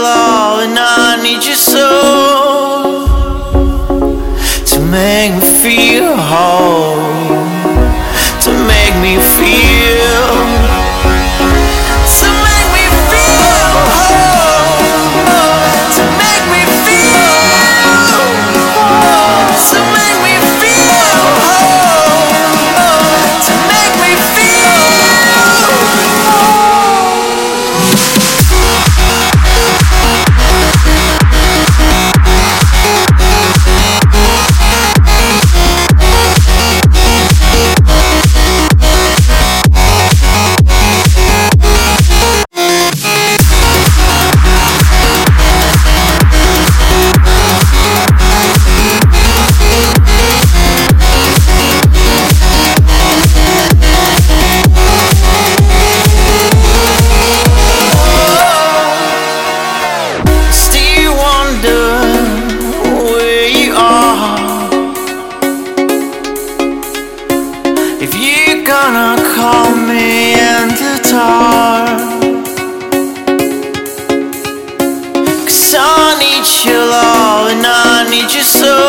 your love and I need your soul to make me feel whole, call me the dark. Cause I need your love and I need your soul.